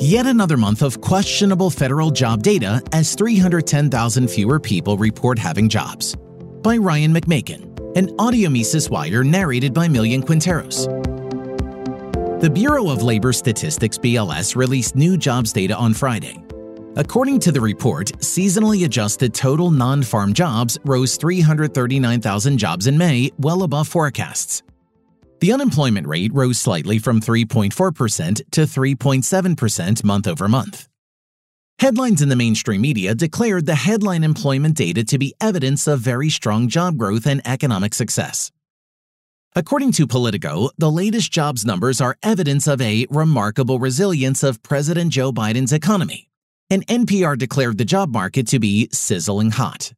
Yet another month of questionable federal job data as 310,000 fewer people report having jobs. By Ryan McMaken, an audio Mises Wire narrated by Millian Quinteros. The Bureau of Labor Statistics BLS released new jobs data on Friday. According to the report, seasonally adjusted total non farm jobs rose 339,000 jobs in May, well above forecasts. The unemployment rate rose slightly from 3.4% to 3.7% month over month. Headlines in the mainstream media declared the headline employment data to be evidence of very strong job growth and economic success. According to Politico, the latest jobs numbers are evidence of a remarkable resilience of President Joe Biden's economy and NPR declared the job market to be sizzling hot.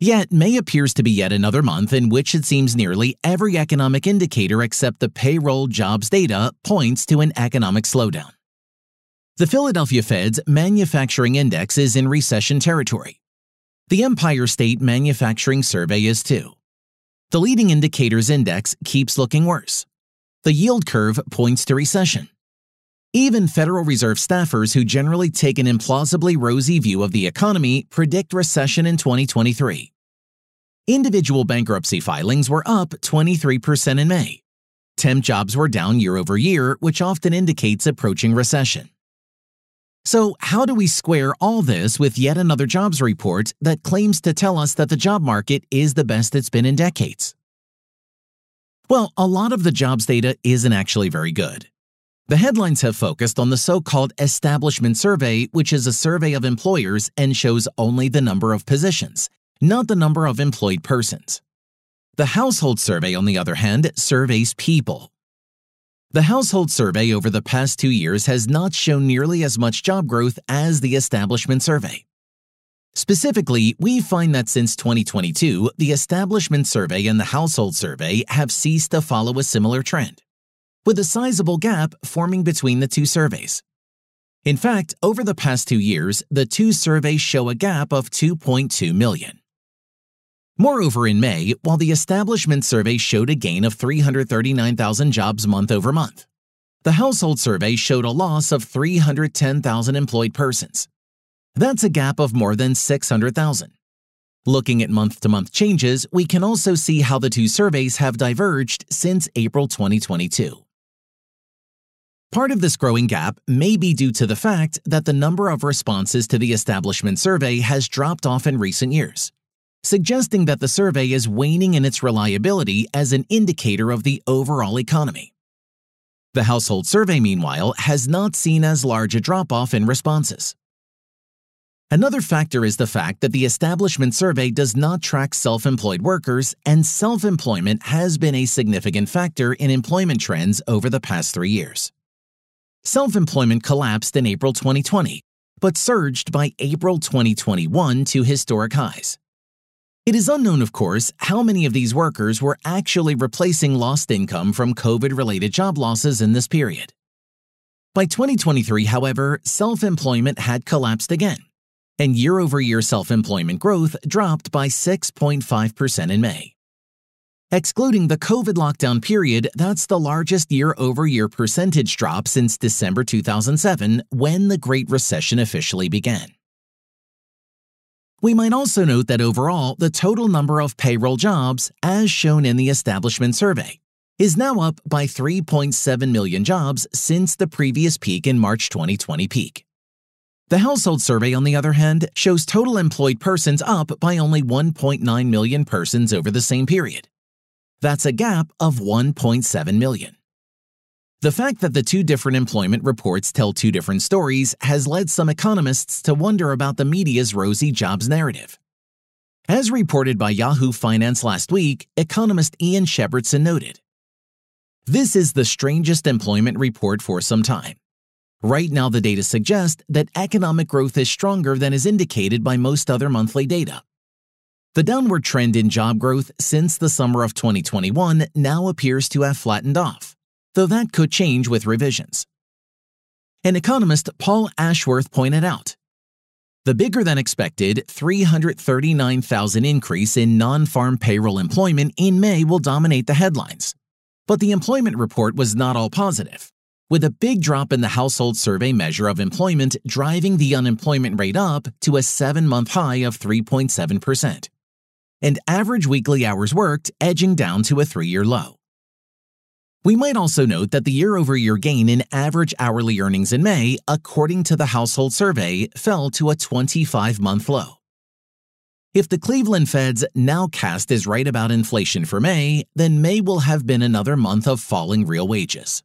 Yet, May appears to be yet another month in which it seems nearly every economic indicator except the payroll jobs data points to an economic slowdown. The Philadelphia Fed's manufacturing index is in recession territory. The Empire State Manufacturing Survey is too. The leading indicators index keeps looking worse. The yield curve points to recession. Even Federal Reserve staffers who generally take an implausibly rosy view of the economy predict recession in 2023. Individual bankruptcy filings were up 23% in May. Temp jobs were down year over year, which often indicates approaching recession. So, how do we square all this with yet another jobs report that claims to tell us that the job market is the best it's been in decades? Well, a lot of the jobs data isn't actually very good. The headlines have focused on the so called Establishment Survey, which is a survey of employers and shows only the number of positions, not the number of employed persons. The Household Survey, on the other hand, surveys people. The Household Survey over the past two years has not shown nearly as much job growth as the Establishment Survey. Specifically, we find that since 2022, the Establishment Survey and the Household Survey have ceased to follow a similar trend with a sizable gap forming between the two surveys. In fact, over the past two years, the two surveys show a gap of 2.2 million. Moreover, in May, while the establishment survey showed a gain of 339,000 jobs month over month, the household survey showed a loss of 310,000 employed persons. That's a gap of more than 600,000. Looking at month to month changes, we can also see how the two surveys have diverged since April 2022. Part of this growing gap may be due to the fact that the number of responses to the establishment survey has dropped off in recent years, suggesting that the survey is waning in its reliability as an indicator of the overall economy. The household survey, meanwhile, has not seen as large a drop off in responses. Another factor is the fact that the establishment survey does not track self employed workers, and self employment has been a significant factor in employment trends over the past three years. Self employment collapsed in April 2020, but surged by April 2021 to historic highs. It is unknown, of course, how many of these workers were actually replacing lost income from COVID related job losses in this period. By 2023, however, self employment had collapsed again, and year over year self employment growth dropped by 6.5% in May. Excluding the COVID lockdown period, that's the largest year over year percentage drop since December 2007, when the Great Recession officially began. We might also note that overall, the total number of payroll jobs, as shown in the establishment survey, is now up by 3.7 million jobs since the previous peak in March 2020 peak. The household survey, on the other hand, shows total employed persons up by only 1.9 million persons over the same period. That's a gap of 1.7 million. The fact that the two different employment reports tell two different stories has led some economists to wonder about the media's rosy jobs narrative. As reported by Yahoo Finance last week, economist Ian Shepherdson noted This is the strangest employment report for some time. Right now, the data suggest that economic growth is stronger than is indicated by most other monthly data. The downward trend in job growth since the summer of 2021 now appears to have flattened off, though that could change with revisions. An economist, Paul Ashworth, pointed out the bigger than expected 339,000 increase in non farm payroll employment in May will dominate the headlines. But the employment report was not all positive, with a big drop in the household survey measure of employment driving the unemployment rate up to a seven month high of 3.7%, and average weekly hours worked edging down to a three year low. We might also note that the year over year gain in average hourly earnings in May, according to the household survey, fell to a 25 month low. If the Cleveland Fed's nowcast is right about inflation for May, then May will have been another month of falling real wages.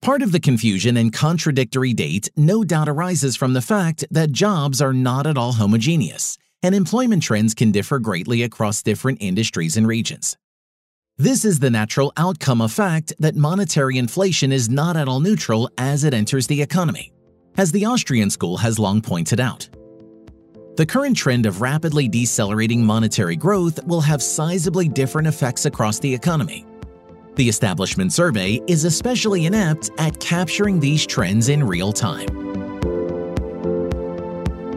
Part of the confusion and contradictory date no doubt arises from the fact that jobs are not at all homogeneous, and employment trends can differ greatly across different industries and regions. This is the natural outcome of fact that monetary inflation is not at all neutral as it enters the economy, as the Austrian school has long pointed out. The current trend of rapidly decelerating monetary growth will have sizably different effects across the economy. The establishment survey is especially inept at capturing these trends in real time.